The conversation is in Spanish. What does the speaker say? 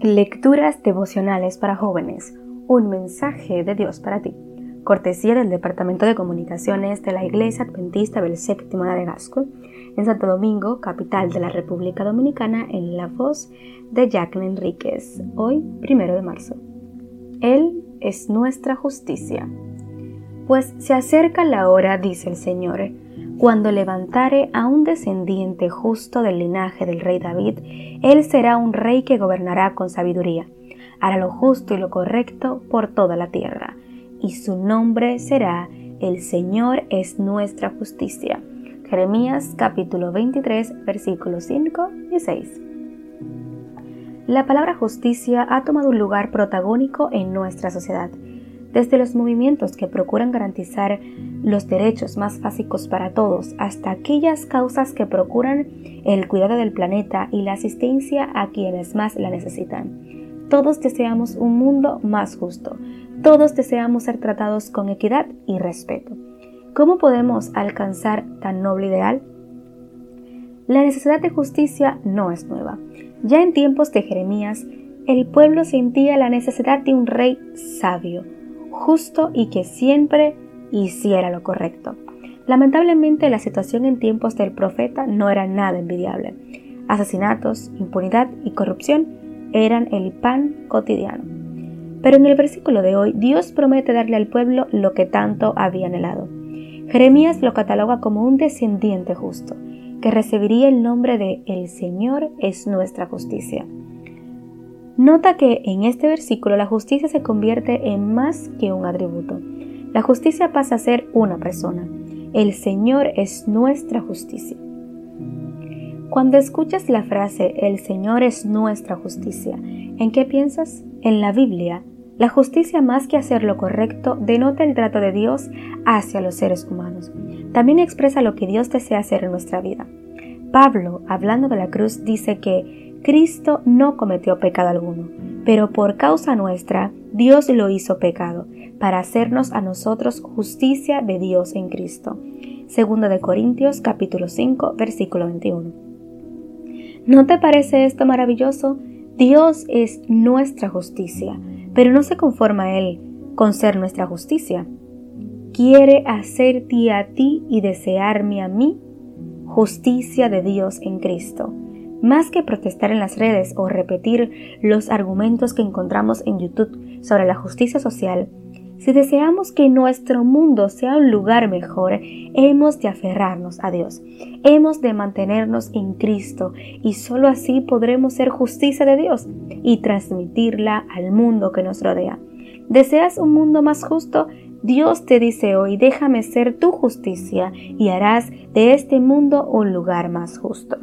Lecturas devocionales para jóvenes. Un mensaje de Dios para ti. Cortesía del Departamento de Comunicaciones de la Iglesia Adventista del Séptimo de Gasco, en Santo Domingo, capital de la República Dominicana, en la voz de Jacqueline Enríquez, hoy, primero de marzo. Él es nuestra justicia. Pues se acerca la hora, dice el Señor, cuando levantare a un descendiente justo del linaje del rey David, él será un rey que gobernará con sabiduría, hará lo justo y lo correcto por toda la tierra, y su nombre será El Señor es nuestra justicia. Jeremías capítulo 23 versículos 5 y 6. La palabra justicia ha tomado un lugar protagónico en nuestra sociedad desde los movimientos que procuran garantizar los derechos más básicos para todos hasta aquellas causas que procuran el cuidado del planeta y la asistencia a quienes más la necesitan. Todos deseamos un mundo más justo, todos deseamos ser tratados con equidad y respeto. ¿Cómo podemos alcanzar tan noble ideal? La necesidad de justicia no es nueva. Ya en tiempos de Jeremías, el pueblo sentía la necesidad de un rey sabio, justo y que siempre hiciera lo correcto. Lamentablemente la situación en tiempos del profeta no era nada envidiable. Asesinatos, impunidad y corrupción eran el pan cotidiano. Pero en el versículo de hoy Dios promete darle al pueblo lo que tanto había anhelado. Jeremías lo cataloga como un descendiente justo, que recibiría el nombre de El Señor es nuestra justicia. Nota que en este versículo la justicia se convierte en más que un atributo. La justicia pasa a ser una persona. El Señor es nuestra justicia. Cuando escuchas la frase El Señor es nuestra justicia, ¿en qué piensas? En la Biblia, la justicia más que hacer lo correcto denota el trato de Dios hacia los seres humanos. También expresa lo que Dios desea hacer en nuestra vida. Pablo, hablando de la cruz, dice que Cristo no cometió pecado alguno, pero por causa nuestra Dios lo hizo pecado, para hacernos a nosotros justicia de Dios en Cristo. Segundo de Corintios capítulo 5 versículo 21. ¿No te parece esto maravilloso? Dios es nuestra justicia, pero no se conforma Él con ser nuestra justicia. Quiere hacerte a ti y desearme a mí justicia de Dios en Cristo. Más que protestar en las redes o repetir los argumentos que encontramos en YouTube sobre la justicia social, si deseamos que nuestro mundo sea un lugar mejor, hemos de aferrarnos a Dios, hemos de mantenernos en Cristo y sólo así podremos ser justicia de Dios y transmitirla al mundo que nos rodea. ¿Deseas un mundo más justo? Dios te dice hoy, déjame ser tu justicia y harás de este mundo un lugar más justo.